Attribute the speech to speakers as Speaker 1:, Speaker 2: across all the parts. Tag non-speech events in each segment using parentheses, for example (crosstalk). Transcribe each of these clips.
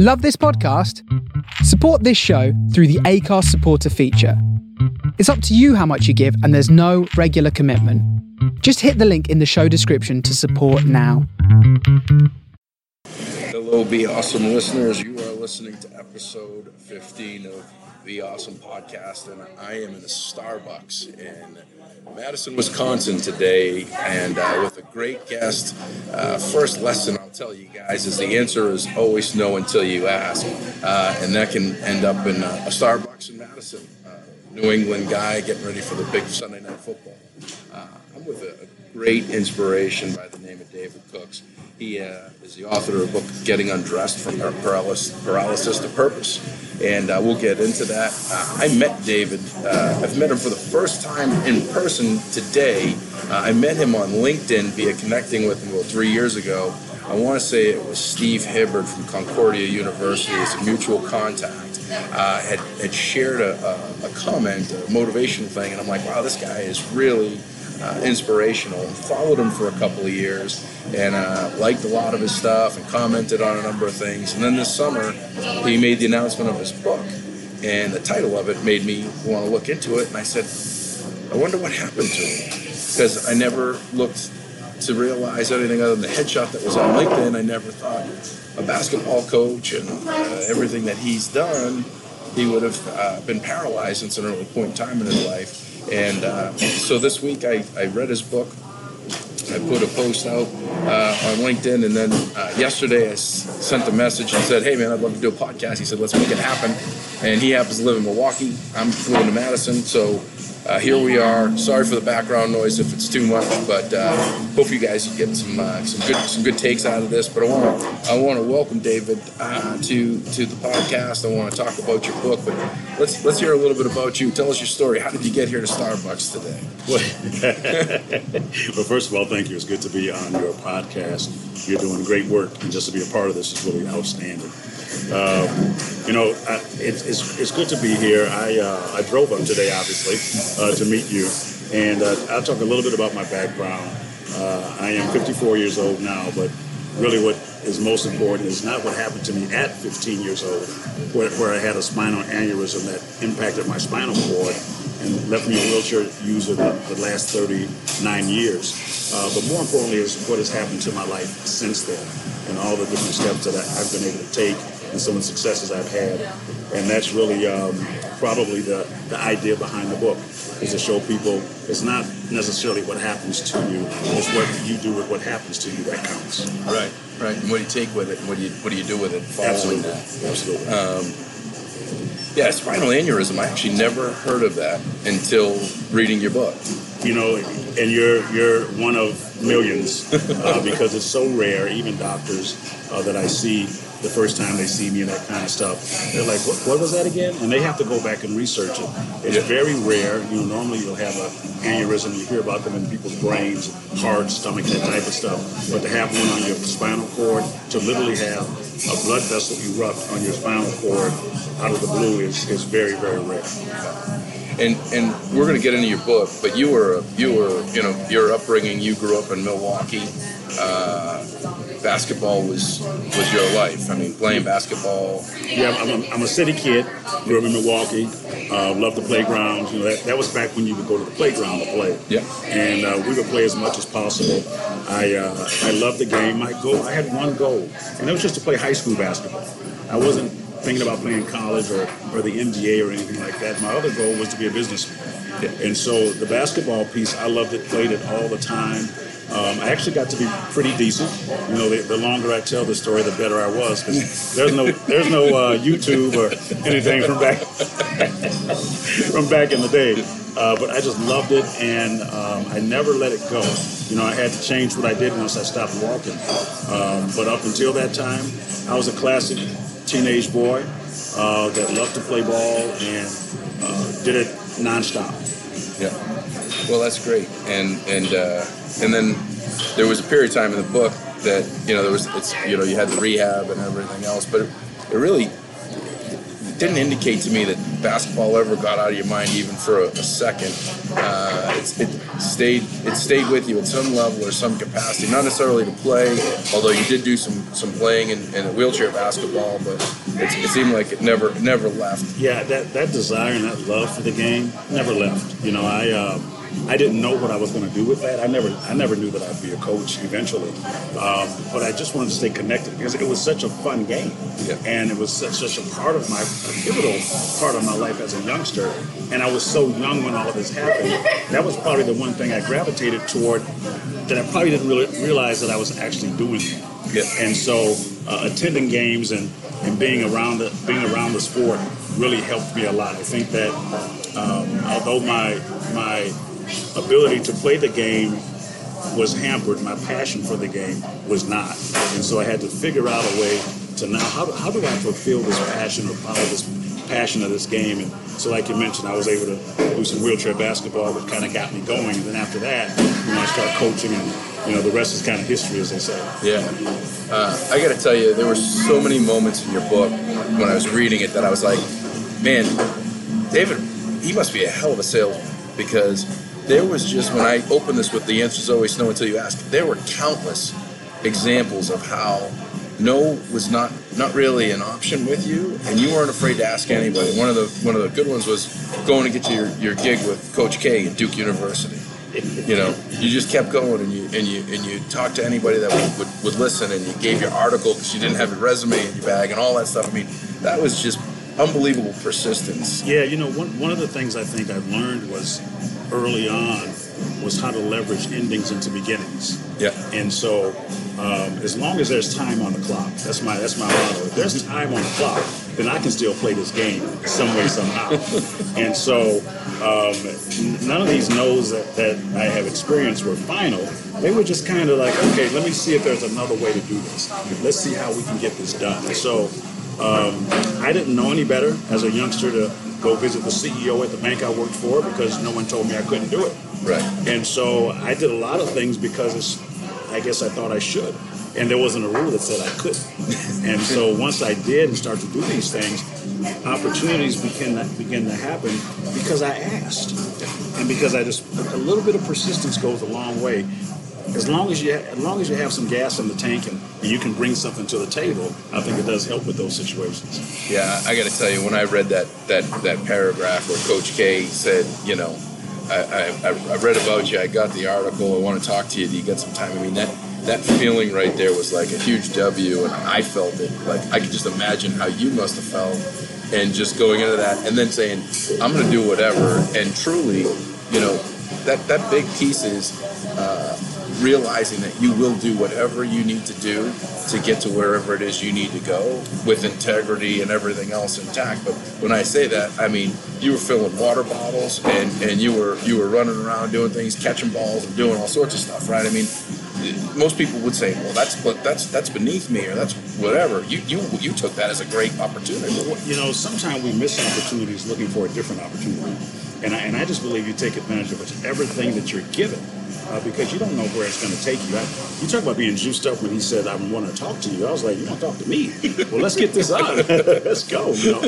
Speaker 1: Love this podcast? Support this show through the Anchor supporter feature. It's up to you how much you give, and there's no regular commitment. Just hit the link in the show description to support now.
Speaker 2: Hello, Be Awesome listeners. You are listening to episode 15 of The Awesome podcast, and I am in a Starbucks in Madison, Wisconsin today, and uh, with a great guest. Uh, first lesson I'll tell you guys is the answer is always no until you ask, uh, and that can end up in a, Starbucks in Madison. Uh, New England guy getting ready for the big Sunday night football. Uh, I'm with a, a great inspiration by the name of David Cooks. He uh, is the author of a book, Getting Undressed from Paralysis, Paralysis to Purpose. And uh, we'll get into that. Uh, I met David. Uh, I've met him for the first time in person today. Uh, I met him on LinkedIn via connecting with him about three years ago. I want to say it was Steve Hibbard from Concordia University as a mutual contact. Uh, had, had shared a, a, a comment, a motivational thing, and I'm like, wow, this guy is really uh, inspirational. Followed him for a couple of years and uh, liked a lot of his stuff and commented on a number of things. And then this summer, he made the announcement of his book, and the title of it made me want to look into it. And I said, I wonder what happened to him because I never looked to realize anything other than the headshot that was on LinkedIn. I never thought a basketball coach and uh, everything that he's done, he would have uh, been paralyzed since an early point in time in his life. And uh, so this week I, I read his book. I put a post out uh, on LinkedIn, and then uh, yesterday I s- sent a message and said, "Hey man, I'd love to do a podcast." He said, "Let's make it happen." And he happens to live in Milwaukee. I'm flew into Madison, so uh, here we are. Sorry for the background noise if it's too much, but uh, hope you guys get some uh, some good some good takes out of this. But I want to I want to welcome David uh, to to the podcast. I want to talk about your book, but let's let's hear a little bit about you. Tell us your story. How did you get here to Starbucks today? (laughs)
Speaker 3: well, first of all, thank you. It's good to be on your podcast. You're doing great work, and just to be a part of this is really outstanding. Um, you know, I, it, it's, it's good to be here. I, uh, I drove up today, obviously, uh, to meet you, and uh, I'll talk a little bit about my background. Uh, I am 54 years old now, but really what is most important is not what happened to me at 15 years old, where, where I had a spinal aneurysm that impacted my spinal cord and left me a wheelchair user the, the last 39 years. Uh, but more importantly is what has happened to my life since then and all the different steps that I, I've been able to take and some of the successes I've had. And that's really um, probably the, the idea behind the book is to show people it's not necessarily what happens to you, it's what you do with what happens to you that counts.
Speaker 2: Right, right. And what do you take with it? And what do you what do you do with it following
Speaker 3: Absolutely.
Speaker 2: that?
Speaker 3: Absolutely.
Speaker 2: Um, yeah, spinal aneurysm. I actually never heard of that until reading your book.
Speaker 3: you know, and you're you're one of millions uh, because it's so rare. Even doctors uh, that I see the first time they see me and that kind of stuff, they're like, "What, what was that again?" And they have to go back and research it. It's
Speaker 2: Yeah.
Speaker 3: very rare. You know, normally you'll have a aneurysm. You hear about them in people's brains, heart, stomach, that type of stuff. But to have one on your spinal cord, to literally have a blood vessel erupt on your spinal cord out of the blue is, is very, very rare.
Speaker 2: And and we're going to get into your book, but you were you were you know your upbringing. You grew up in Milwaukee. Uh, basketball was was your life. I mean, playing basketball.
Speaker 3: Yeah, I'm a, I'm a city kid. Grew up in Milwaukee. Uh, loved the playground. You know, that, that was back when you would go to the playground to play.
Speaker 2: Yeah.
Speaker 3: And uh, we would play as much as possible. I uh, I loved the game. My goal, I had one goal, and that was just to play high school basketball. I wasn't thinking about playing college or, or the NBA or anything like that. My other goal was to be a businessman. And so the basketball piece, I loved it, played it all the time. Um, I actually got to be pretty decent. You know, the, the longer I tell the story, the better I was because there's no there's no uh, YouTube or anything from back (laughs) from back in the day. Uh, but I just loved it, and um, I never let it go. You know, I had to change what I did once I stopped walking. Um, but up until that time, I was a classic teenage boy uh, that loved to play ball and uh, did it nonstop.
Speaker 2: Yeah. Well, that's great. And and uh, and then there was a period of time in the book that you know there was it's you know you had the rehab and everything else, but it, it really didn't indicate to me that basketball ever got out of your mind even for a, a second. Uh, it stayed it stayed with you at some level or some capacity, not necessarily to play, although you did do some some playing in, in wheelchair basketball, but it, it seemed like it never never left.
Speaker 3: Yeah, that that desire and that love for the game never left. You know, I. Uh, I didn't know what I was going to do with that. I never, I never knew that I'd be a coach eventually, um, but I just wanted to stay connected because it was such a fun game,
Speaker 2: Yeah.
Speaker 3: and it was such, such a part of my a pivotal part of my life as a youngster. And I was so young when all of this happened. That was probably the one thing I gravitated toward that I probably didn't really realize that I was actually doing.
Speaker 2: Yeah.
Speaker 3: And so, uh, attending games and, and being around the being around the sport really helped me a lot. I think that um, although my my ability to play the game was hampered, my passion for the game was not, and so I had to figure out a way to now how do, how do I fulfill this passion or follow this passion of this game? And so, like you mentioned, I was able to do some wheelchair basketball, which kind of got me going. And then after that, you know, I started coaching, and you know, the rest is kind of history, as they say.
Speaker 2: Yeah. Uh, I got to tell you, there were so many moments in your book when I was reading it that I was like, man, David, he must be a hell of a salesman because there was just, when I opened this with the answers always no until you ask, there were countless examples of how no was not not really an option with you and you weren't afraid to ask anybody. One of the one of the good ones was going to get to your, your gig with coach k at duke university. You know you just kept going and you and you and you talked to anybody that would, would, would listen and you gave your article because you didn't have your resume in your bag and all that stuff. I mean that was just unbelievable persistence.
Speaker 3: Yeah, you know, one, one of the things I think I've learned was early on was how to leverage endings into beginnings.
Speaker 2: yeah
Speaker 3: And so, um, as long as there's time on the clock, that's my that's my motto. If there's time on the clock, then I can still play this game some way somehow. (laughs) and so, um, none of these no's that, that I have experienced were final. They were just kind of like, okay, let me see if there's another way to do this. Let's see how we can get this done. So, um, I didn't know any better as a youngster to go visit the CEO at the bank I worked for because no one told me I couldn't do it.
Speaker 2: right
Speaker 3: And so I did a lot of things because it's, I guess I thought I should. And there wasn't a rule that said I couldn't. (laughs) and so once I did and started to do these things, opportunities began to, began to happen because I asked. And because I just, a little bit of persistence goes a long way. As long as you, as long as you have some gas in the tank and, you can bring something to the table, I think it does help with those situations.
Speaker 2: Yeah, I got to tell you, when I read that that that paragraph where Coach K said, you know, I, I, I read about you, I got the article, I want to talk to you. Do you get some time? I mean, that that feeling right there was like a huge W, and I felt it. Like I could just imagine how you must have felt, and just going into that, and then saying, I'm going to do whatever, and truly, you know, that that big piece is. Uh, realizing that you will do whatever you need to do to get to wherever it is you need to go with integrity and everything else intact. But when I say that, I mean you were filling water bottles and, and you were you were running around doing things, catching balls and doing all sorts of stuff, right? I mean, most people would say, well, that's but that's that's beneath me or that's whatever. You you you took that as a great opportunity.
Speaker 3: You know, sometimes we miss opportunities looking for a different opportunity. And I, and I just believe you take advantage of whichever thing that you're given uh, because you don't know where it's going to take you. I, you talk about being juiced up when he said, I want to talk to you. I was like, you want to talk to me? well, let's get this on. (laughs) let's go. You know?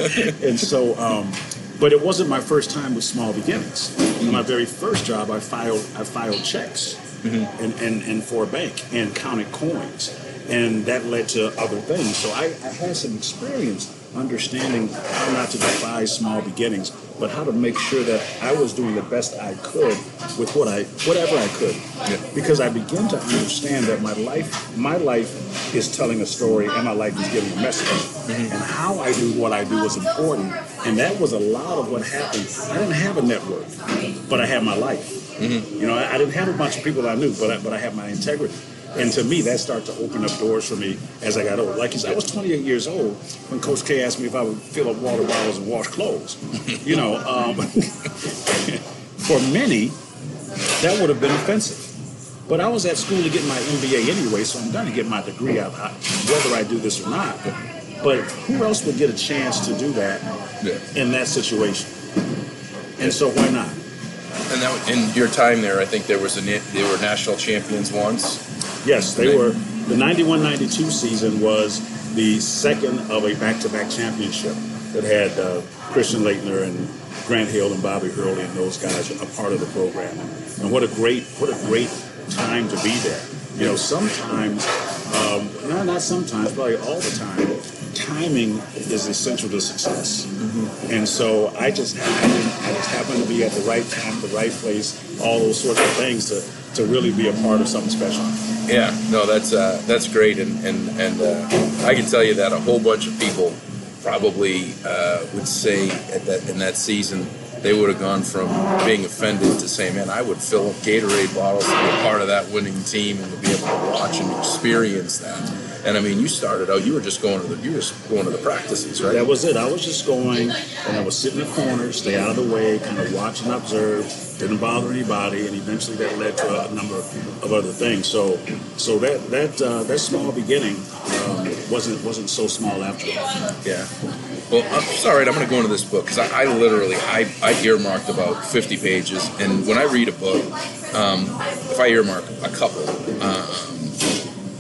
Speaker 3: And so, um, but it wasn't my first time with small beginnings. In my very first job, I filed, I filed checks
Speaker 2: Mm-hmm.
Speaker 3: and, and, and for a bank and counted coins. And that led to other things. So I, I had some experience understanding how not to despise small beginnings, but how to make sure that I was doing the best I could with what I whatever I could.
Speaker 2: Yeah.
Speaker 3: Because I began to understand that my life my life is telling a story and my life is giving a message. Mm-hmm. And how I do what I do is important. And that was a lot of what happened. I didn't have a network, but I had my life. Mm-hmm. You know, I, I didn't have a bunch of people I knew, but I, but I had my integrity. And to me, that started to open up doors for me as I got older. Like you said, I was 28 years old when Coach K asked me if I would fill up water bottles and wash clothes. (laughs) you know, um, (laughs) for many, that would have been offensive. But I was at school to get my MBA anyway, so I'm going to get my degree out, whether I do this or not. But who else would get a chance to do that
Speaker 2: Yeah.
Speaker 3: in that situation? And so why not?
Speaker 2: And that in your time there, I think there was a they were national champions once.
Speaker 3: Yes, they were. The 91 92 season was the second of a back-to-back championship that had uh, Christian Laettner and Grant Hill and Bobby Hurley and those guys a part of the program. And what a great what a great time to be there. You know, sometimes, um, not not sometimes, probably all the time, timing is essential to success. Mm-hmm. And so I just just I just happened to be at the right time, the right place, all those sorts of things to to really be a part of something special.
Speaker 2: Yeah, no, that's uh, that's great, and and and uh, I can tell you that a whole bunch of people probably uh, would say at that in that season they would have gone from being offended to saying, "Man, I would fill up Gatorade bottles to be a part of that winning team and to be able to watch and experience that." And I mean, you started out, you were just going to the, you were just going to the practices, right?
Speaker 3: That was it. I was just going, and I was sitting in the corner, stay out of the way, kind of watch and observe. Didn't bother anybody, and eventually that led to a number of other things. So, so that that uh, that small beginning um, wasn't wasn't so small after all.
Speaker 2: Yeah. Well, I'm sorry, I'm going to go into this book because I, I, literally I, I earmarked about 50 pages, and when I read a book, um, if I earmark a couple, um,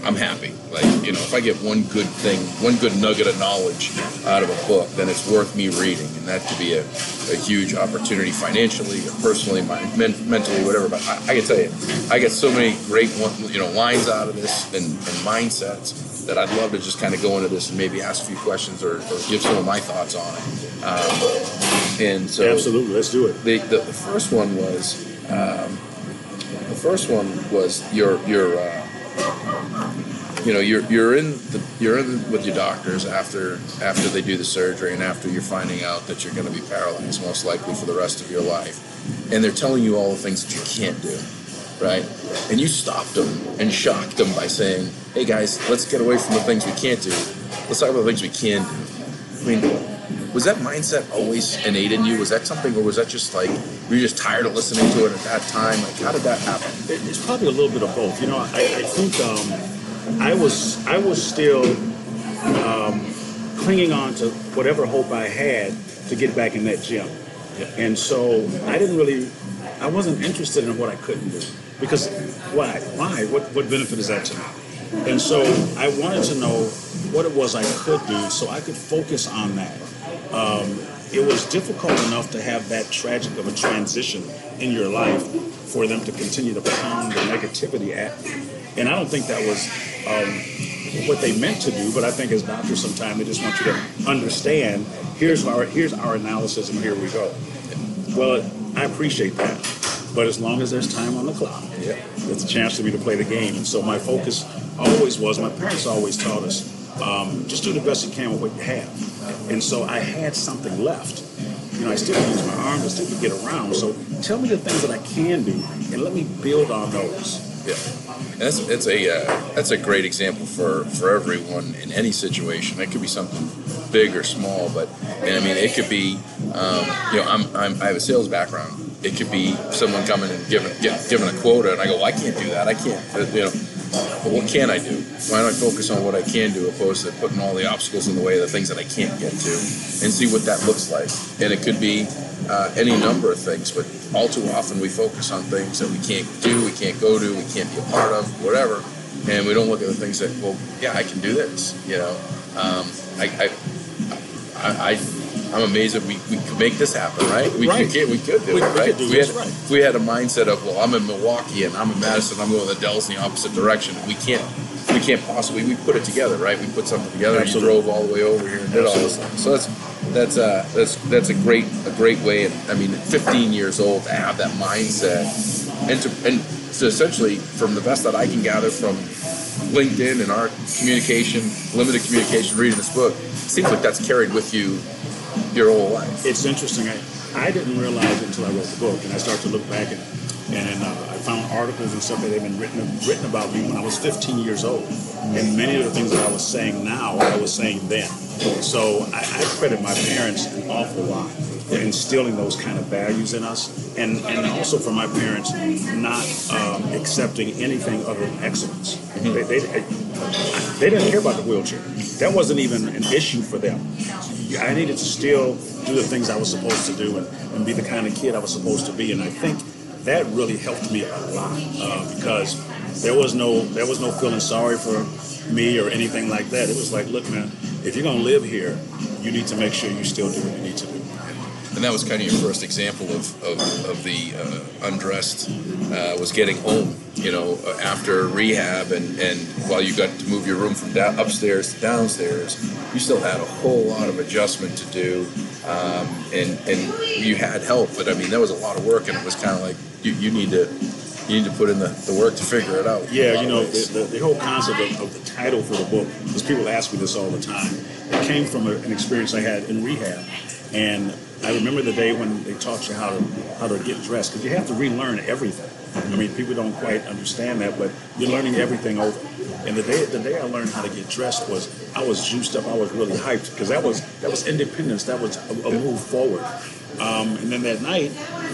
Speaker 2: I'm happy. Like, you know, if I get one good thing, one good nugget of knowledge out of a book, then it's worth me reading. And that could be a, a huge opportunity financially or personally, men, mentally, whatever. But I, I, can tell you, I get so many great, you know, lines out of this and, and mindsets that I'd love to just kind of go into this and maybe ask a few questions or, or give some of my thoughts on it. Um, and so,
Speaker 3: absolutely, let's do it.
Speaker 2: The, the, the first one was, um, the first one was your your. Uh, you know you're you're in the you're in with your doctors after after they do the surgery and after you're finding out that you're going to be paralyzed most likely for the rest of your life. And they're telling you all the things that you can't do right? And you stopped them and shocked them by saying hey guys let's get away from the things we can't do. Let's talk about the things we can do. I mean was that mindset always innate in you? Was that something or was that just like were you just tired of listening to it at that time? Like how did that happen?
Speaker 3: It's probably a little bit of both. You know i, I think um, I was I was still um, clinging on to whatever hope I had to get back in that gym, and so I didn't really I wasn't interested in what I couldn't do. Because why? Why? What what benefit is that to me? And so I wanted to know what it was I could do so I could focus on that. Um, it was difficult enough to have that tragic of a transition in your life for them to continue to pound the negativity at you. And I don't think that was um, what they meant to do, but I think as doctors sometimes they just want you to understand here's our here's our analysis and here we go. Well, I appreciate that. But as long as there's time on the clock, yeah. it's a chance for me to play the game. And so my focus always was, my parents always taught us, um, just do the best you can with what you have. And so I had something left. You know, I still use my arms, I still can get around. So tell me the things that I can do and let me build on those.
Speaker 2: Yeah, that's it's a uh, that's a great example for for everyone in any situation. It could be something big or small, but and I mean it could be um, you know I'm, I'm I have a sales background. It could be someone coming and giving get, giving a quota, and I go, well, I can't do that. I can't, you know. But what can I do? Why don't focus on what I can do, opposed to putting all the obstacles in the way of the things that I can't get to, and see what that looks like. And it could be uh, any number of things, but all too often we focus on things that we can't do, we can't go to, we can't be a part of, whatever, and we don't look at the things that, well, yeah, I can do this. You know, um, I, I, I, I'm amazed that we, we could make this happen, right? We,
Speaker 3: right.
Speaker 2: Could, we could do
Speaker 3: we,
Speaker 2: it, right?
Speaker 3: We, do
Speaker 2: we, had,
Speaker 3: right.
Speaker 2: we had a mindset of, well, I'm in Milwaukee and I'm in Madison, I'm going to the Dells in the opposite direction. We can't we can't possibly we put it together, right? We put something together. Absolutely. You drove all the way over here and did Absolutely. all this. stuff. So that's that's uh, that's that's a great a great way. I mean, 15 years old to have that mindset, and to and to essentially, from the best that I can gather from LinkedIn and our communication, limited communication, reading this book, seems like that's carried with you your whole life.
Speaker 3: It's interesting. I, I didn't realize it until I wrote the book, and I started to look back and and uh, I found articles and stuff that had been written written about me when I was 15 years old, and many of the things that I was saying now I was saying then. So I, I credit my parents an awful lot for instilling those kind of values in us, and, and also for my parents not um, accepting anything other than excellence. Mm-hmm. They, they, they, didn't care about the wheelchair. That wasn't even an issue for them. I needed to still do the things I was supposed to do and, and be the kind of kid I was supposed to be. And I think that really helped me a lot uh, because there was no there was no feeling sorry for me or anything like that. It was like, look, man, if you're gonna live here, you need to make sure you still do what you need to do.
Speaker 2: And that was kind of your first example of, of, of the uh, undressed uh, was getting home, you know, after rehab and, and while you got to move your room from da- upstairs to downstairs, you still had a whole lot of adjustment to do. Um, and, and you had help, but I mean, that was a lot of work and it was kind of like, you, you need to you need to put in the, the work to figure it out.
Speaker 3: Yeah, you know, the, the, the, whole concept of, of, the title for the book, because people ask me this all the time, it came from a, an experience I had in rehab. And I remember the day when they taught you how to how to get dressed because you have to relearn everything. I mean, people don't quite understand that, but you're learning everything over. And the day the day I learned how to get dressed was I was juiced up. I was really hyped because that was that was independence. That was a, a move forward. Um, and then that night,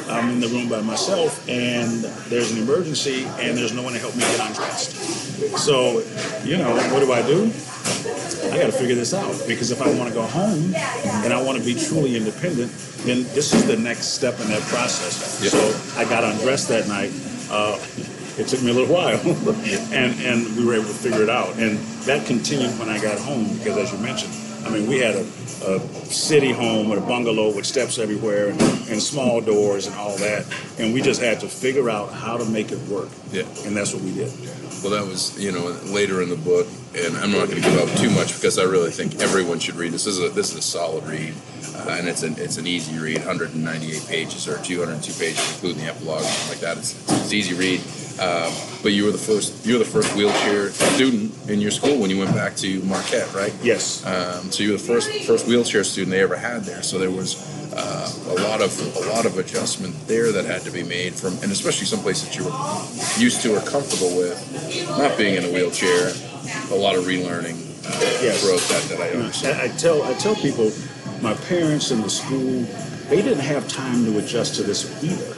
Speaker 3: I'm in the room by myself, and there's an emergency, and there's no one to help me get undressed. So, you know, what do I do? I got to figure this out because if I want to go home and I want to be truly independent, then this is the next step in that process. Yep. So I got undressed that night. Uh, it took me a little while, (laughs) and and we were able to figure it out. And that continued when I got home because, as you mentioned, I mean, we had a, a city home with a bungalow with steps everywhere and, and, small doors and all that, and we just had to figure out how to make it work.
Speaker 2: Yeah,
Speaker 3: and that's what we did.
Speaker 2: Well, that was you know later in the book, and I'm not going to give up too much because I really think everyone should read this. This is a, this is a solid read, uh, and it's an it's an easy read, 198 pages or 202 pages, including the epilogue, like that. It's, it's, an easy read. Um, but you were the first. You were the first wheelchair student in your school when you went back to Marquette, right?
Speaker 3: Yes.
Speaker 2: Um, so you were the first first wheelchair student they ever had there. So there was uh, a lot of a lot of adjustment there that had to be made from, and especially someplace that you were used to or comfortable with, not being in a wheelchair. A lot of relearning uh,
Speaker 3: yes.
Speaker 2: growth that, that I understand.
Speaker 3: I tell I tell people, my parents in the school, they didn't have time to adjust to this either.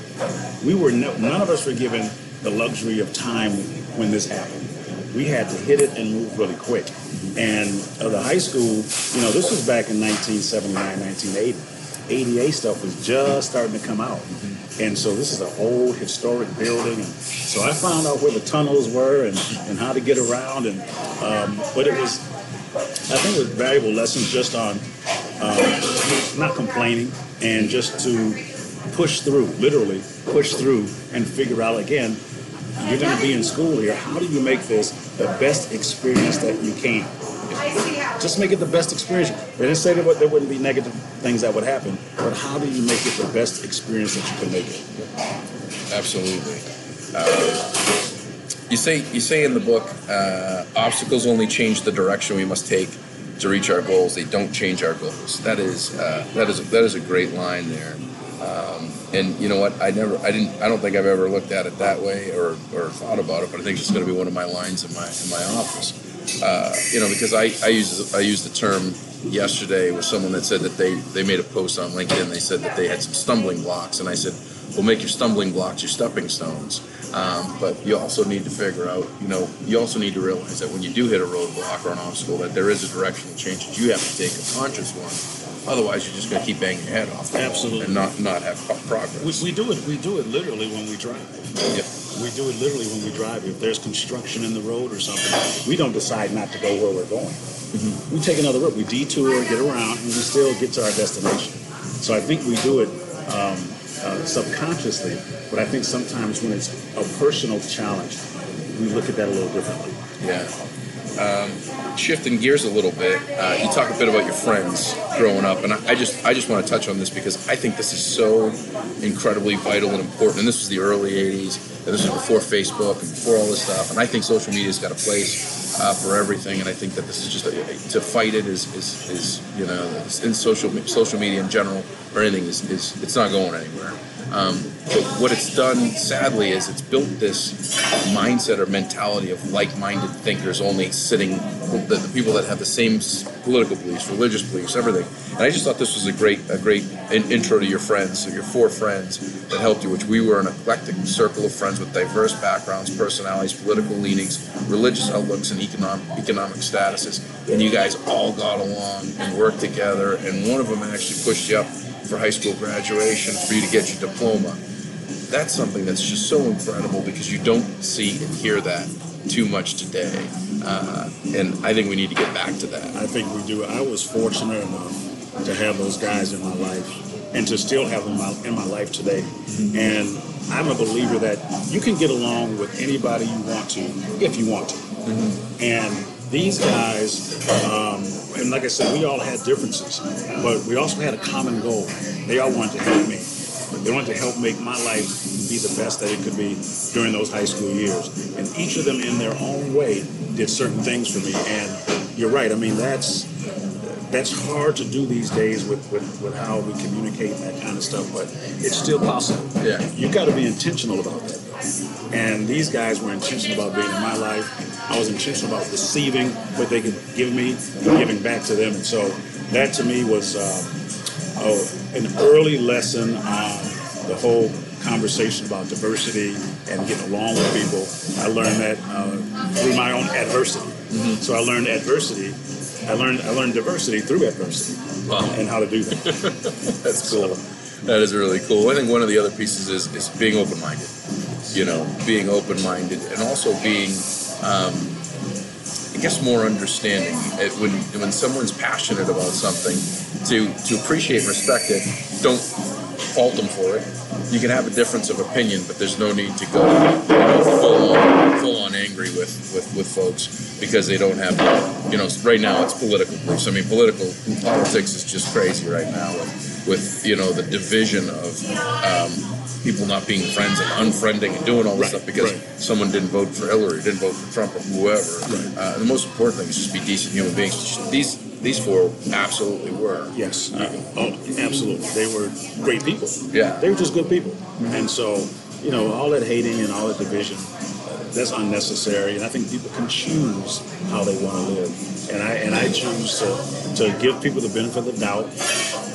Speaker 3: We were no, none of us were given the luxury of time when this happened. We had to hit it and move really quick. And uh, the high school, you know, this was back in 1979, 1980. ADA stuff was just starting to come out. And so this is an old historic building. And so I found out where the tunnels were and, and how to get around. And um, But it was, I think it was valuable lessons just on um, not complaining and just to push through, literally push through and figure out again you're going to be in school here. How do you make this the best experience that you can? Just make it the best experience. They didn't say that there wouldn't be negative things that would happen, but how do you make it the best experience that you can make it?
Speaker 2: Absolutely. Uh, you say you say in the book, uh, obstacles only change the direction we must take to reach our goals. They don't change our goals. That is uh, that is that is a great line there. Um, and you know what? I never, I didn't, I don't think I've ever looked at it that way or, or thought about it. But I think it's going to be one of my lines in my in my office. Uh, you know, because I, I use I used the term yesterday with someone that said that they they made a post on LinkedIn. They said that they had some stumbling blocks, and I said, "Well, make your stumbling blocks your stepping stones." Um, but you also need to figure out, you know, you also need to realize that when you do hit a roadblock or an obstacle, that there is a directional change that you have to take a conscious one Otherwise, you're just going to keep banging your head off.
Speaker 3: Absolutely.
Speaker 2: And not not have progress.
Speaker 3: We, we, do it. We do it literally when we drive.
Speaker 2: Yeah.
Speaker 3: We do it literally when we drive. If there's construction in the road or something, we don't decide not to go where we're going. Mm-hmm. We take another route. We detour, get around, and we still get to our destination. So I think we do it um, uh, subconsciously, but I think sometimes when it's a personal challenge, we look at that a little differently.
Speaker 2: Yeah. Um, shifting gears a little bit, uh, you talk a bit about your friends growing up, and I, I, just I just want to touch on this because I think this is so incredibly vital and important. And this was the early '80s, and this was before Facebook and before all this stuff. And I think social media's got a place uh, for everything, and I think that this is just a, to fight it is, is, is you know in social social media in general or anything is, is it's not going anywhere. Um, but what it's done, sadly, is it's built this mindset or mentality of like-minded thinkers only sitting, the, the, people that have the same political beliefs, religious beliefs, everything. And I just thought this was a great, a great in, intro to your friends, so your four friends that helped you, which we were an eclectic circle of friends with diverse backgrounds, personalities, political leanings, religious outlooks, and economic economic statuses. And you guys all got along and worked together. And one of them actually pushed you up for high school graduation for you to get your diploma. That's something that's just so incredible because you don't see and hear that too much today. uh, and I think we need to get back to that.
Speaker 3: I think we do. I was fortunate enough to have those guys in my life and to still have them in my, in my life today. And I'm a believer that you can get along with anybody you want to if you want to. And these guys, um, and like I said, we all had differences, but we also had a common goal. They all wanted to help me. They wanted to help make my life be the best that it could be during those high school years. And each of them, in their own way, did certain things for me. And you're right. I mean, that's that's hard to do these days with, with, with how we communicate and that kind of stuff, but it's still possible.
Speaker 2: Yeah.
Speaker 3: You've got to be intentional about that. And these guys were intentional about being in my life. I was intentional about receiving what they could give me and giving back to them. And so that to me was uh, oh, an early lesson on the whole conversation about diversity and getting along with people. I learned that uh, through my own adversity. So I learned adversity. I learned I learned diversity through adversity
Speaker 2: Wow.
Speaker 3: and how to do that. (laughs)
Speaker 2: That's cool. That is really cool. I think one of the other pieces is, is being open minded. You know, being open minded and also being, um, I guess, more understanding. It, when when someone's passionate about something, to to appreciate and respect it. Don't fault them for it. You can have a difference of opinion, but there's no need to go full on full on angry with, with, with folks because they don't have you know right now it's political beliefs. I mean political politics is just crazy right now with, with you know the division of um, people not being friends and unfriending and doing all this
Speaker 3: Right,
Speaker 2: stuff because
Speaker 3: right.
Speaker 2: someone didn't vote for Hillary, didn't vote for Trump or whoever. Uh, the most important thing is just be decent human beings. These these four absolutely were.
Speaker 3: Yes, oh, absolutely. They were great people.
Speaker 2: Yeah.
Speaker 3: they were just good people. And so, you know, all that hating and all that division, that's unnecessary. And I think people can choose how they want to live. And I and I choose to to give people the benefit of the doubt,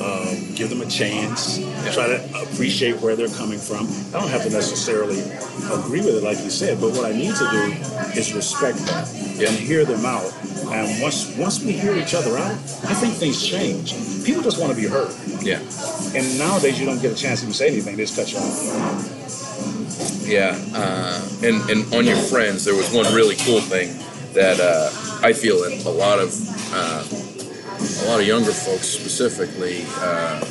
Speaker 3: um, give them a chance, try to appreciate where they're coming from. I don't have to necessarily agree with it, like you said, but what I need to do is respect that and hear them out. And once once we hear each other out, I think things change. People just want to be heard.
Speaker 2: Yeah.
Speaker 3: And nowadays, you don't get a chance to even say anything; they just cut you off.
Speaker 2: Yeah, uh, and and on your friends, there was one really cool thing that uh, I feel that a lot of uh, a lot of younger folks specifically uh,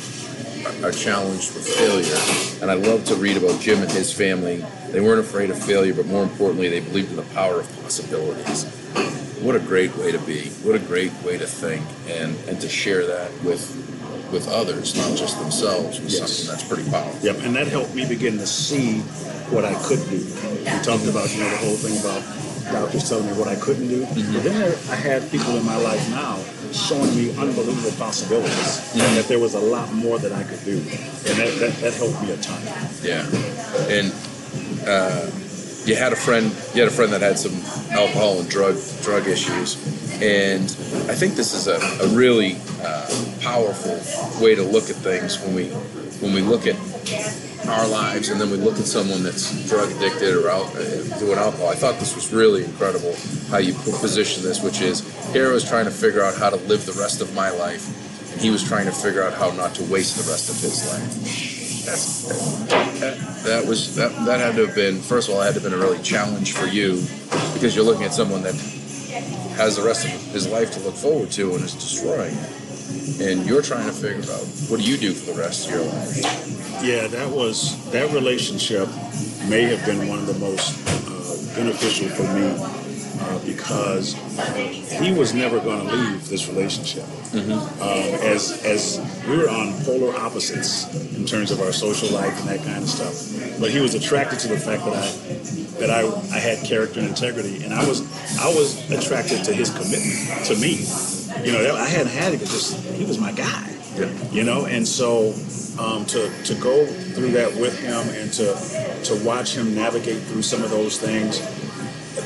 Speaker 2: are challenged with failure, and I love to read about Jim and his family. They weren't afraid of failure, but more importantly, they believed in the power of possibilities. What a great way to be! What a great way to think, and and to share that with with others, not just themselves, was
Speaker 3: Yes.
Speaker 2: something that's pretty powerful.
Speaker 3: Yep, and that helped me begin to see what I could do. We talked about you know the whole thing about doctors telling me what I couldn't do, but then there, I had people in my life now showing me unbelievable possibilities, and that there was a lot more that I could do, and that that, that helped me a ton.
Speaker 2: Yeah, and uh, you had a friend. You had a friend that had some alcohol and drug drug issues, and I think this is a, a really uh, powerful way to look at things when we when we look at our lives and then we look at someone that's drug addicted or out uh, doing alcohol. I thought this was really incredible how you position this, which is here I was trying to figure out how to live the rest of my life, and he was trying to figure out how not to waste the rest of his life. That was that, that had to have been first of all, it had to have been a really challenge for you because you're looking at someone that has the rest of his life to look forward to and is destroying it. And you're trying to figure out what do you do for the rest of your life?
Speaker 3: Yeah, that was that relationship may have been one of the most uh, beneficial for me uh, because he was never going to leave this relationship. Um, as as we were on polar opposites in terms of our social life and that kind of stuff, but he was attracted to the fact that I that I, I had character and integrity, and I was I was attracted to his commitment to me. You know, that- I hadn't had it because he was my guy
Speaker 2: Yeah.
Speaker 3: you know and so um, to to go through that with him and to to watch him navigate through some of those things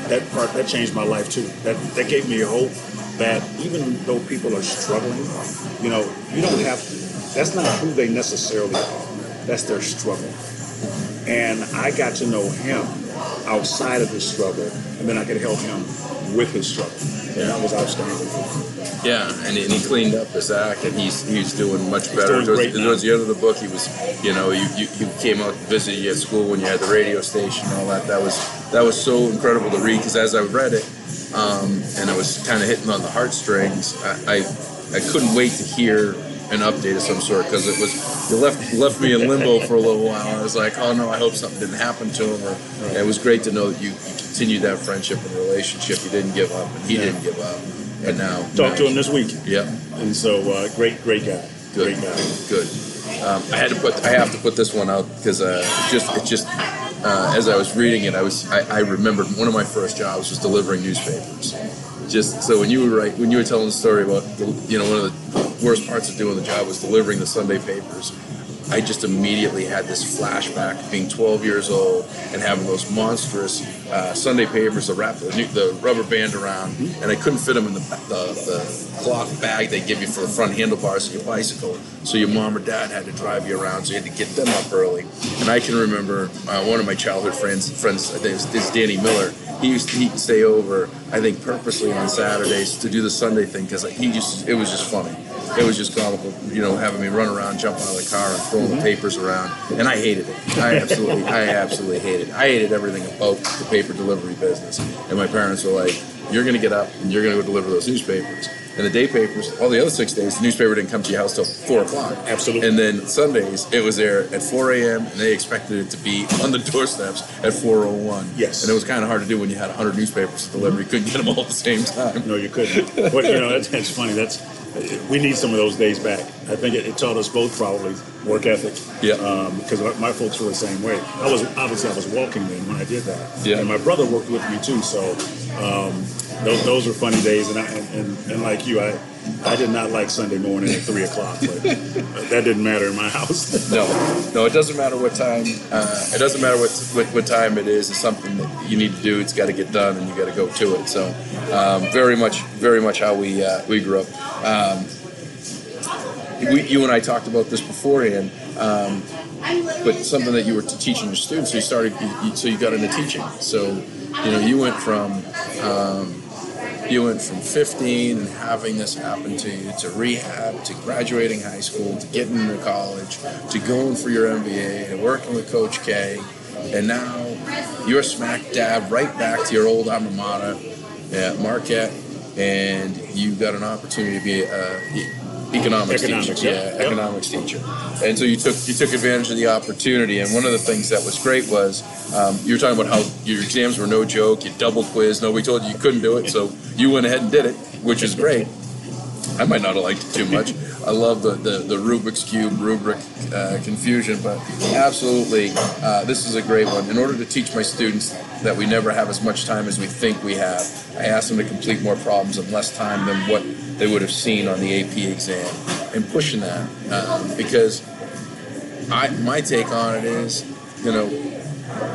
Speaker 3: that part that changed my life too that that gave me hope that even though people are struggling you know you don't have to. that's not who they necessarily are that's their struggle and I got to know him outside of his struggle and then I could help him with his struggle and that was outstanding
Speaker 2: Yeah, and, and he cleaned up his act, and he's he's doing much better.
Speaker 3: doing
Speaker 2: towards, towards the end of the book, he was, you know, you, you, you came out to visit you at school when you had the radio station and all that. That was that was so incredible to read because as I read it, um, and I was kind of hitting on the heartstrings, I, I I couldn't wait to hear an update of some sort because it was you left left me in limbo for a little while. I was like, oh no, I hope something didn't happen to him. Or and it was great to know that you, you continued that friendship and relationship. You didn't give up, and he
Speaker 3: Yeah.
Speaker 2: didn't give up. And now
Speaker 3: Talked to him this week,
Speaker 2: Yeah,
Speaker 3: and so uh, great, great guy.
Speaker 2: good,
Speaker 3: Great guy.
Speaker 2: good. Um, I had to put I have to put this one out because uh, it just it just uh, as I was reading it, I was I, I remembered one of my first jobs was delivering newspapers. Just so when you were right when you were telling the story about the, you know one of the worst parts of doing the job was delivering the Sunday papers. I just immediately had this flashback being 12 years old and having those monstrous uh, Sunday papers that wrap the, the rubber band around, and I couldn't fit them in the, the, the cloth bag they give you for the front handlebars of your bicycle. So your mom or dad had to drive you around, so you had to get them up early. And I can remember uh, one of my childhood friends, friends, I think it was- this Danny Miller. He used to, he'd stay over, I think, purposely on Saturdays to do the Sunday thing because he just it was just funny. It was just comical, you know, having me run around, jump out of the car, and throwing the mm-hmm. papers around, and I hated it. I absolutely, I absolutely hated it. I hated everything about the paper delivery business. And my parents were like, "You're going to get up and you're going to go deliver those newspapers." And the day papers, all the other six days, the newspaper didn't come to your house till four o'clock.
Speaker 3: Absolutely.
Speaker 2: And then Sundays, it was there at 4 a.m. and they expected it to be on the doorsteps at 4:01.
Speaker 3: Yes.
Speaker 2: And it was kind of hard to do when you had 100 newspapers to deliver. You couldn't get them all at the same time.
Speaker 3: No, you couldn't. But you know, that's, that's funny. That's we need some of those days back. I think it, it taught us both probably work ethic.
Speaker 2: Yeah.
Speaker 3: Because my folks were the same way. I was obviously I was walking then when I did that.
Speaker 2: Yeah.
Speaker 3: And my brother worked with me too. So um, those, those were funny days. And, I, and, and and like you, I I did not like Sunday morning at three o'clock. But that didn't matter in my house. (laughs)
Speaker 2: No, no, it doesn't matter what time. Uh, it doesn't matter what, what what time it is. It's something that you need to do. It's got to get done, and you got to go to it. So, um, very much, very much how we uh, we grew up. Um, we, you and I talked about this beforehand, um, but something that you were teaching your students. So you started, you, so you got into teaching. So, you know, you went from um, you went from 15 and having this happen to you to rehab to graduating high school to getting into college to going for your MBA and working with Coach K, and now you're smack dab right back to your old alma mater at Marquette, and you got an opportunity to be a economics,
Speaker 3: Economics,
Speaker 2: teacher.
Speaker 3: yeah.
Speaker 2: Yeah,
Speaker 3: Yep.
Speaker 2: economics teacher. And so you took you took advantage of the opportunity. And one of the things that was great was um, you were talking about how your exams were no joke. You double quiz. Nobody told you you couldn't do it, so you went ahead and did it, which is great. I might not have liked it too much. (laughs) I love the, the, the Rubik's Cube rubric uh, confusion, but absolutely, uh, this is a great one. In order to teach my students that we never have as much time as we think we have, I ask them to complete more problems in less time than what they would have seen on the AP exam, and pushing that um, because I my take on it is, you know,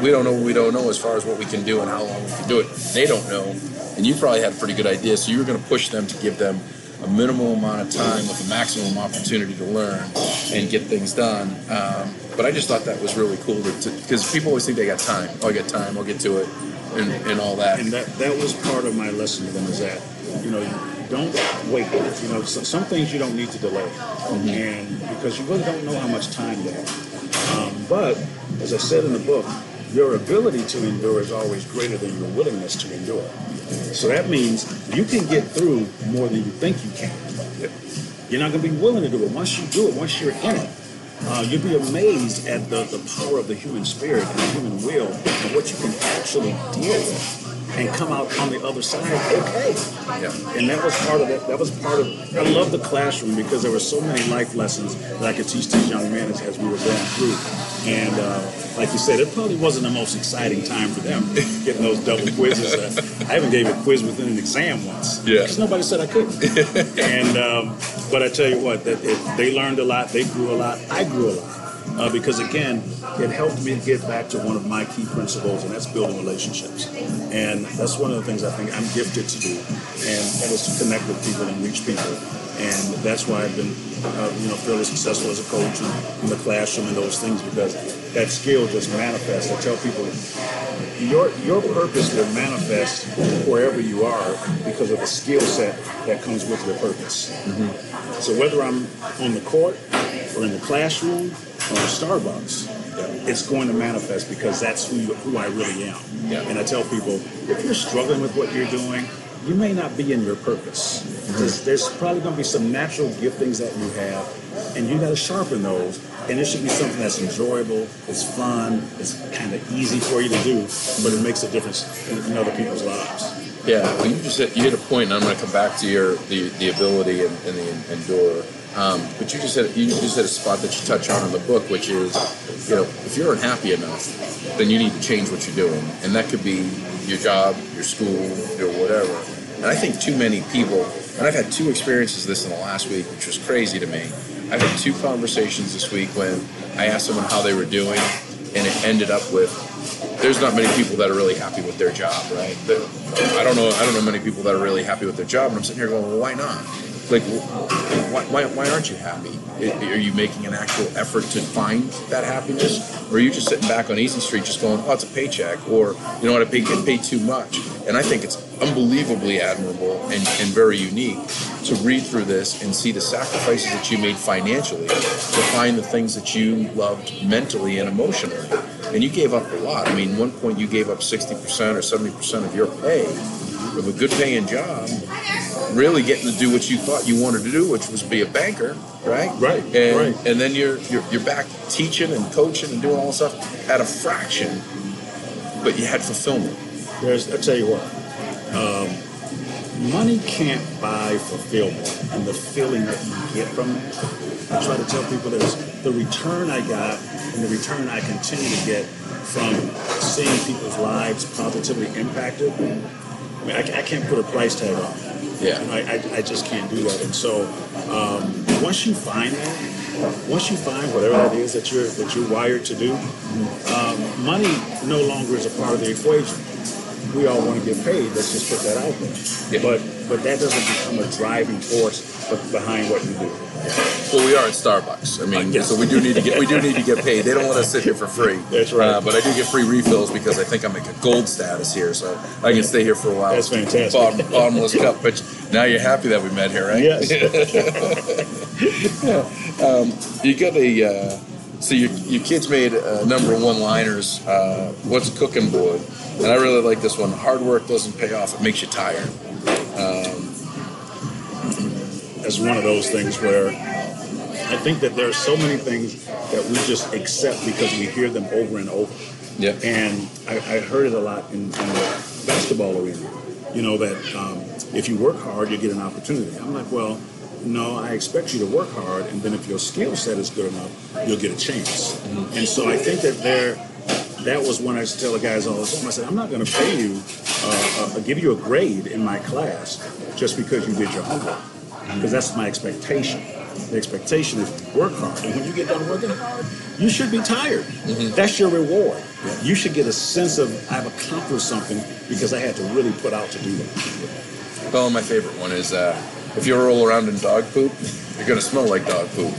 Speaker 2: we don't know what we don't know as far as what we can do and how long we can do it. They don't know, and you probably had a pretty good idea, so you were going to push them to give them a minimal amount of time with a maximum opportunity to learn and get things done. Um, but I just thought that was really cool because people always think they got time. Oh, I got time. I'll get to it, and, and all that.
Speaker 3: and that that was part of my lesson to them is that you know don't wait you know so, some things you don't need to delay. And because you really don't know how much time you have. Um, but as i said in the book your ability to endure is always greater than your willingness to endure. So that means you can get through more than you think you can. You're not going to be willing to do it. Once you do it once you're in it uh, you'll be amazed at the, the power of the human spirit and the human will and what you can actually deal with and come out on the other side okay.
Speaker 2: Yeah.
Speaker 3: And that was part of it. That was part of. I love the classroom because there were so many life lessons that I could teach these young men as, as we were going through. And uh, like you said, it probably wasn't the most exciting time for them (laughs) getting those double quizzes. Uh, I even gave a quiz within an exam once.
Speaker 2: Yeah.
Speaker 3: Because nobody said I couldn't. (laughs) and um, but I tell you what, that it, they learned a lot. They grew a lot. I grew a lot. Uh, because again, it helped me get back to one of my key principles, and that's building relationships. And that's one of the things I think I'm gifted to do, and that is to connect with people and reach people. And that's why I've been, uh, you know, fairly successful as a coach and in the classroom and those things because that skill just manifests. I tell people, your your purpose will manifest wherever you are because of the skill set that comes with your purpose. So whether I'm on the court or in the classroom or Starbucks, it's going to manifest because that's who, you, who I really am.
Speaker 2: Yeah.
Speaker 3: And I tell people, if you're struggling with what you're doing, you may not be in your purpose. Mm-hmm. There's, there's probably going to be some natural giftings that you have, and you got to sharpen those. And it should be something that's enjoyable, it's fun, it's kind of easy for you to do, but it makes a difference in, in other people's lives.
Speaker 2: Yeah, well, you just hit, you hit a point, and I'm going to come back to your the, the ability and, and the endure. Um, but you just hit you just hit a spot that you touch on in the book, which is, you know, if you're unhappy enough, then you need to change what you're doing, and that could be your job, your school, your whatever. And I think too many people, and I've had two experiences this in the last week, which was crazy to me. I've had two conversations this week when I asked someone how they were doing, and it ended up with there's not many people that are really happy with their job, right? But I don't know. I don't know many people that are really happy with their job, and I'm sitting here going, well, why not? Like, why, why, aren't you happy? Are you making an actual effort to find that happiness, or are you just sitting back on easy street, just going, oh, it's a paycheck, or you know what, I pay, get paid too much? And I think it's unbelievably admirable and, and very unique to read through this and see the sacrifices that you made financially to find the things that you loved mentally and emotionally. And you gave up a lot. I mean, one point you gave up 60% or 70% of your pay with a good paying job, really getting to do what you thought you wanted to do, which was be a banker, right?
Speaker 3: Right,
Speaker 2: And,
Speaker 3: right.
Speaker 2: and then you're, you're, you're back teaching and coaching and doing all this stuff at a fraction, but you had fulfillment.
Speaker 3: There's, I tell you what, um, money can't buy fulfillment and the feeling that you get from it. I try to tell people there's the return I got and the return I continue to get from seeing people's lives positively impacted. I mean, I, I can't put a price tag on it.
Speaker 2: Yeah.
Speaker 3: I, I, I just can't do that. And so um, once you find that, once you find whatever that is that you're that you're wired to do, um, money no longer is a part of the equation. We all want to get paid. Let's just put that out there.
Speaker 2: Yeah.
Speaker 3: But but that doesn't become a driving force behind what you do.
Speaker 2: Well, we are at Starbucks. I mean,
Speaker 3: Yes.
Speaker 2: so we do need to get we do need to get paid. They don't let us sit here for free.
Speaker 3: That's right.
Speaker 2: Uh, but I do get free refills because I think I'm like a gold status here, so I can stay here for a while.
Speaker 3: That's fantastic.
Speaker 2: Bottom, bottomless cup. But now you're happy that we met here, right?
Speaker 3: Yes. (laughs)
Speaker 2: You got a. Uh, so your, your kids made a number of one-liners. Uh, what's cooking board? And I really like this one. Hard work doesn't pay off; it makes you tired.
Speaker 3: That's one of those things where I think that there are so many things that we just accept because we hear them over and over.
Speaker 2: Yeah.
Speaker 3: And I, I heard it a lot in, in the basketball arena. You know that um, if you work hard, you get an opportunity. I'm like, well, no, I expect you to work hard, and then if your skill set is good enough, you'll get a chance. And so I think that there, that was when I used to tell the guys all the time. I said, I'm not going to pay you, uh, uh, give you a grade in my class just because you did your homework, because that's my expectation. The expectation is work hard, and when you get done working hard, you should be tired. That's your reward. You should get a sense of I've accomplished something because I had to really put out to do that.
Speaker 2: Well, my favorite one is uh, if you roll around in dog poop, you're gonna smell like dog poop.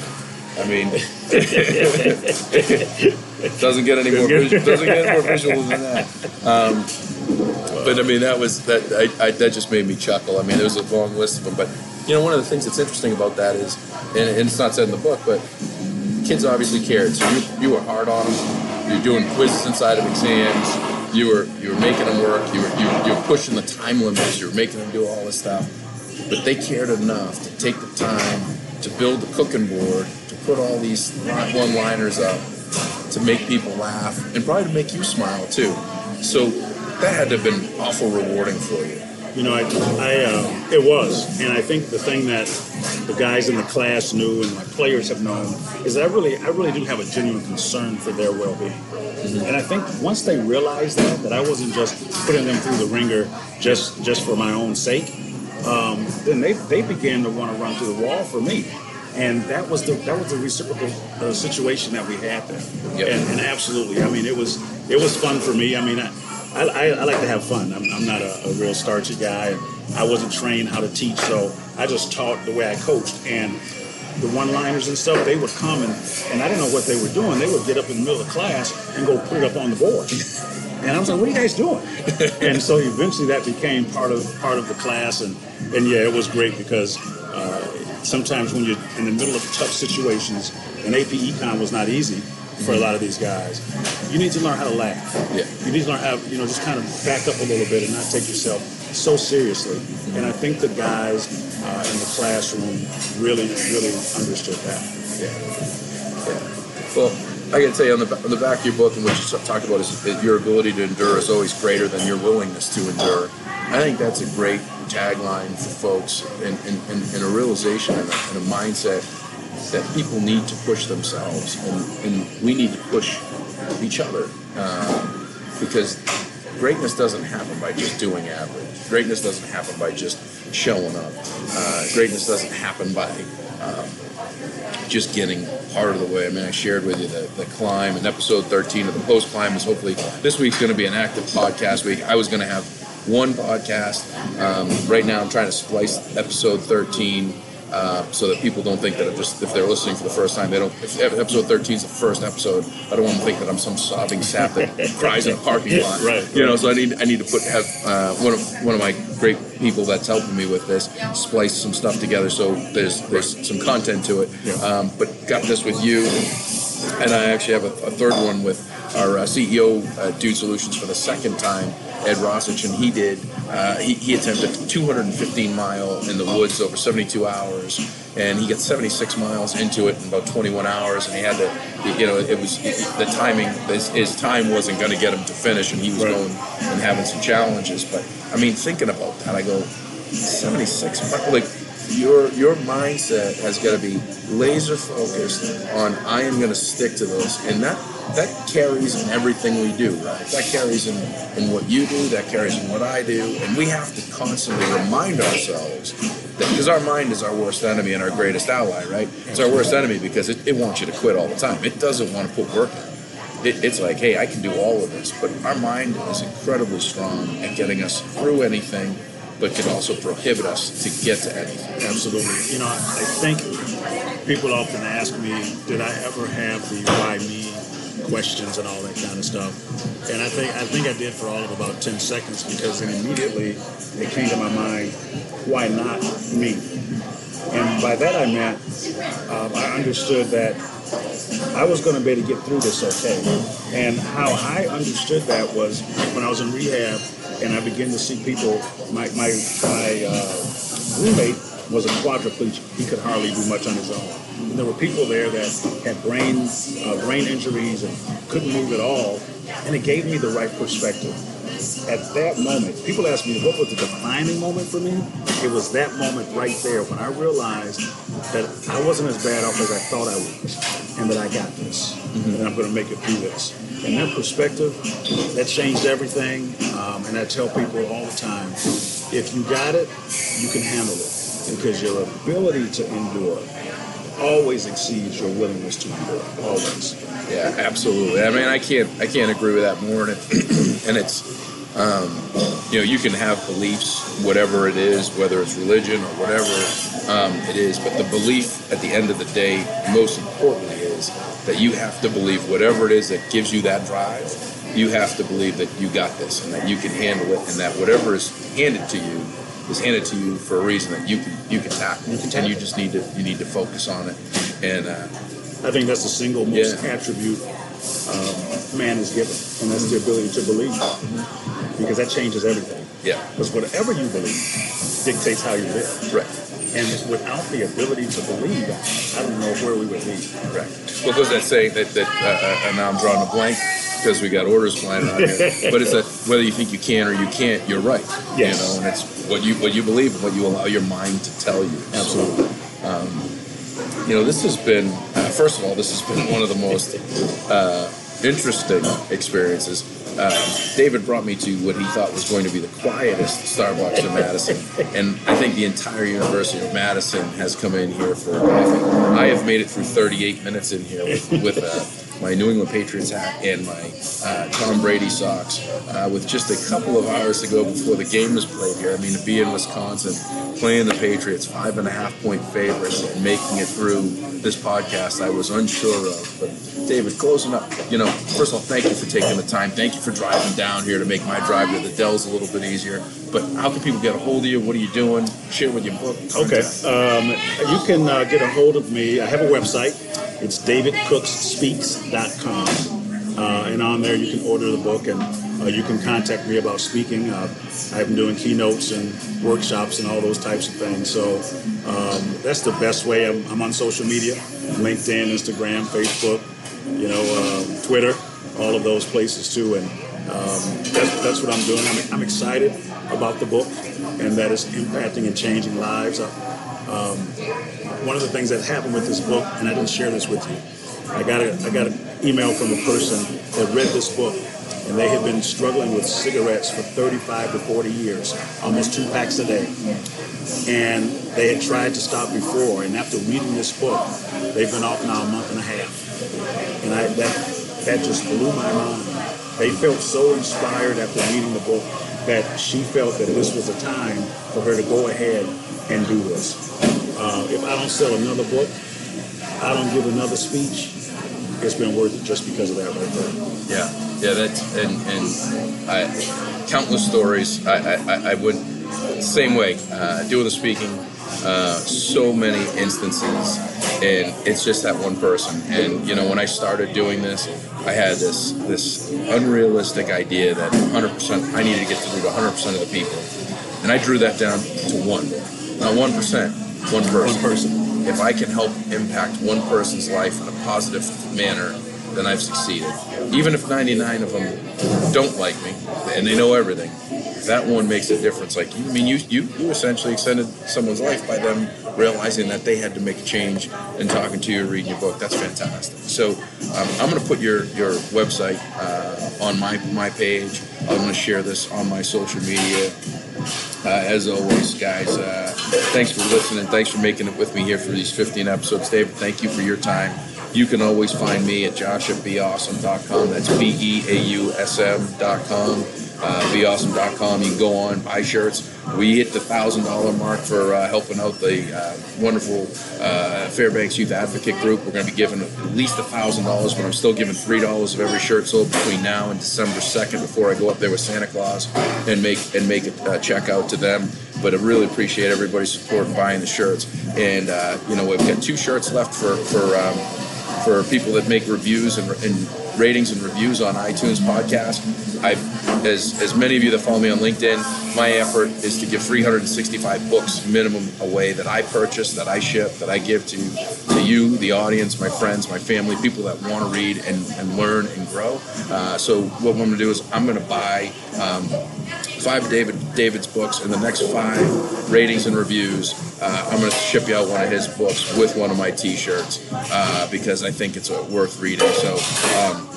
Speaker 2: I mean, (laughs) it doesn't get any more vis- doesn't get (laughs) more visual than that. Um, but I mean, that was that I, I, that just made me chuckle. I mean, there was a long list of them, but you know, one of the things that's interesting about that is, and, and it's not said in the book, but kids obviously cared. So you you were hard on them. You're doing quizzes inside of exams. You were you were making them work. You were you, were- you were pushing the time limits. You were making them do all this stuff. But they cared enough to take the time to build the cooking board, to put all these one-liners up, to make people laugh, and probably to make you smile too. So that had to have been awful rewarding for you.
Speaker 3: You know, I, I uh, it was, and I think the thing that the guys in the class knew and my players have known is that I really, I really do have a genuine concern for their well-being. And I think once they realized that, that I wasn't just putting them through the wringer just just for my own sake, um, then they, they began to want to run through the wall for me. And that was the that was the reciprocal uh, situation that we had there.
Speaker 2: Yep.
Speaker 3: And, and absolutely, I mean, it was it was fun for me. I mean, I, I, I like to have fun. I'm, I'm not a, a real starchy guy. I wasn't trained how to teach, so I just taught the way I coached. And the one-liners and stuff, they would come and, and I didn't know what they were doing. They would get up in the middle of the class and go put it up on the board. And I was like, "What are you guys doing?" (laughs) and so eventually that became part of part of the class, and and yeah, it was great because uh, sometimes when you're in the middle of tough situations, and AP Econ was not easy for a lot of these guys. You need to learn how to laugh.
Speaker 2: Yeah.
Speaker 3: You need to learn how, you know, just kind of back up a little bit and not take yourself so seriously. And I think the guys uh, in the classroom really, really understood that.
Speaker 2: Yeah. Yeah. Well, I got to tell you, on the, on the back of your book, and what you talk about is your ability to endure is always greater than your willingness to endure. I think that's a great tagline for folks and, and, and, and a realization and a, and a mindset that people need to push themselves and, and we need to push each other uh, because greatness doesn't happen by just doing average. Greatness doesn't happen by just showing up. Uh, greatness doesn't happen by um, just getting part of the way. I mean, I shared with you the, the climb and episode 13 of the post climb is hopefully this week's going to be an active podcast week. I was going to have one podcast. Um, right now, I'm trying to splice episode 13 uh, so that people don't think that I'm just if they're listening for the first time, they don't. If episode 13 is the first episode, I don't want to think that I'm some sobbing sap that (laughs) cries in a parking lot.
Speaker 3: Right.
Speaker 2: You know, so I need I need to put have uh, one of one of my great people that's helping me with this splice some stuff together so there's there's some content to it.
Speaker 3: Yeah.
Speaker 2: Um, but got this with you, and I actually have a, a third one with our uh, CEO, uh, Dude Solutions, for the second time. Ed Roshitsh, and he did. Uh, he, he attempted 215 mile in the woods over 72 hours, and he got 76 miles into it in about 21 hours. And he had to, you know, it was the timing. His, his time wasn't going to get him to finish, and he was
Speaker 3: Right.
Speaker 2: going and having some challenges. But I mean, thinking about that, I go 76. mi- Like your your mindset has got to be laser focused on I am going to stick to this, and that that carries in everything we do, right? That carries in, in what you do, that carries in what I do, and we have to constantly remind ourselves that because our mind is our worst enemy and our greatest ally, right? It's our worst enemy because it, it wants you to quit all the time. It doesn't want to put work in. It, it's like, hey, I can do all of this, but our mind is incredibly strong at getting us through anything, but can also prohibit us to get to anything.
Speaker 3: Absolutely. You know, I I think people often ask me, did I ever have the why me questions and all that kind of stuff? And I think I think I did for all of about 10 seconds because then immediately it came to my mind, why not me? And by that I meant um, I understood that I was going to be able to get through this okay. And how I understood that was when I was in rehab and I began to see people, my, my, my uh, roommate was a quadriplegic. He could hardly do much on his own. And there were people there that had brain, uh, brain injuries and couldn't move at all. And it gave me the right perspective. At that moment, people ask me what was the defining moment for me. It was that moment right there when I realized that I wasn't as bad off as I thought I was, and that I got this, and I'm going to make it through this. And that perspective, that changed everything. Um, and I tell people all the time, if you got it, you can handle it, because your ability to endure always exceeds your willingness to endure. Always.
Speaker 2: Yeah, absolutely. I mean, I can't I can't agree with that more. And, it, (clears throat) and it's um, you know you can have beliefs, whatever it is, whether it's religion or whatever um, it is, but the belief at the end of the day, most importantly, is that you have to believe whatever it is that gives you that drive. You have to believe that you got this and that you can handle it, and that whatever is handed to you is handed to you for a reason that you can you can tackle,
Speaker 3: You can
Speaker 2: and you just need to you need to focus on it. And uh,
Speaker 3: I think that's the single most
Speaker 2: Yeah.
Speaker 3: attribute um, man is given, and that's the ability to believe, because that changes everything.
Speaker 2: yeah,
Speaker 3: Because whatever you believe dictates how you live.
Speaker 2: right.
Speaker 3: And without the ability to believe, I don't know where we would be.
Speaker 2: Correct. Well, goes that saying that, that uh, uh, and now I'm drawing a blank because we got orders flying around here. (laughs) but it's that whether you think you can or you can't, you're right.
Speaker 3: Yes.
Speaker 2: You know, and it's what you what you believe and what you allow your mind to tell you.
Speaker 3: Absolutely.
Speaker 2: You know, this has been uh, first of all, this has been one of the most uh, interesting experiences. Uh, David brought me to what he thought was going to be the quietest Starbucks in Madison, and I think the entire University of Madison has come in here for. I have made it through 38 minutes in here with with, uh, my New England Patriots hat and my uh, Tom Brady socks uh, with just a couple of hours to go before the game was played here. I mean, to be in Wisconsin, playing the Patriots, five and a half point favorites, and making it through this podcast, I was unsure of. But David, closing up, you know, first of all, thank you for taking the time. Thank you for driving down here to make my drive to the Dells a little bit easier. But how can people get a hold of you? What are you doing? Share with your book.
Speaker 3: Okay. Um, you can uh, get a hold of me. I have a website. It's davidcooksspeaks.com. Uh, and on there, you can order the book and uh, you can contact me about speaking. Uh, I've been doing keynotes and workshops and all those types of things. So um, that's the best way. I'm, I'm, on social media LinkedIn, Instagram, Facebook, you know, uh, Twitter, all of those places too. And um, that's, that's what I'm doing. I'm, I'm excited about the book and that it's impacting and changing lives. Uh, um, one of the things that happened with this book, and I didn't share this with you, I got a, I got an email from a person that read this book, and they had been struggling with cigarettes for 35 to 40 years, almost two packs a day. And they had tried to stop before, and after reading this book, they've been off now a month and a half. And I, that, that just blew my mind. They felt so inspired after reading the book that she felt that this was a time for her to go ahead and do this. Uh, if I don't sell another book, I don't give another speech, it's been worth it just because of that right there.
Speaker 2: Yeah, yeah, that's and and I countless stories. I I, I would same way uh, doing the speaking. Uh, so many instances, and it's just that one person. And you know, when I started doing this, I had this this unrealistic idea that 100% I needed to get through to 100% of the people, and I drew that down to one, not one percent, one person.
Speaker 3: One person
Speaker 2: if I can help impact one person's life in a positive manner, then I've succeeded. Even if 99 of them don't like me and they know everything, that one makes a difference. Like, I mean, you, you, you essentially extended someone's life by them realizing that they had to make a change and talking to you, reading your book. That's fantastic. So um, I'm going to put your, your website uh, on my, my page. I'm going to share this on my social media. Uh, as always, guys, uh, thanks for listening. Thanks for making it with me here for these 15 episodes. David, thank you for your time. You can always find me at joshuabeawesome.com. That's B E A U S M.com uh, beawesome.com. You can go on, buy shirts. We hit the $1,000 mark for uh, helping out the uh, wonderful uh, Fairbanks Youth Advocate Group. We're going to be giving at least $1,000, but I'm still giving $3 of every shirt sold between now and December 2nd before I go up there with Santa Claus and make and make a check out to them. But I really appreciate everybody's support in buying the shirts. And, uh, you know, we've got two shirts left for, for, um, for people that make reviews and, and ratings and reviews on iTunes podcast. I, as as many of you that follow me on LinkedIn, my effort is to give 365 books minimum away that I purchase, that I ship, that I give to to you, the audience, my friends, my family, people that want to read and, and learn and grow. Uh, so what I'm going to do is I'm going to buy. Um, five David David's books and the next five ratings and reviews. Uh, I'm going to ship you out one of his books with one of my T-shirts uh, because I think it's worth reading. So, um,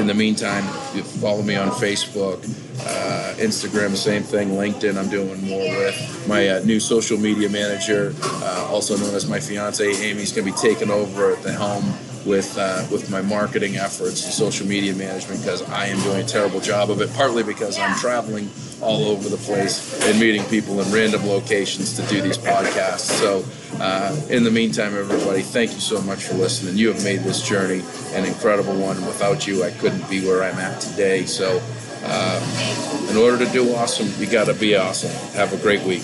Speaker 2: in the meantime, you follow me on Facebook, uh, Instagram, same thing. LinkedIn, I'm doing more with my uh, new social media manager, uh, also known as my fiance Amy's going to be taking over at the helm with uh, with my marketing efforts and social media management because I am doing a terrible job of it. Partly because I'm traveling all over the place and meeting people in random locations to do these podcasts. So, uh, in the meantime, everybody, thank you so much for listening. You have made this journey an incredible one. Without you, I couldn't be where I'm at today. So, uh, in order to do awesome, you got to be awesome. Have a great week.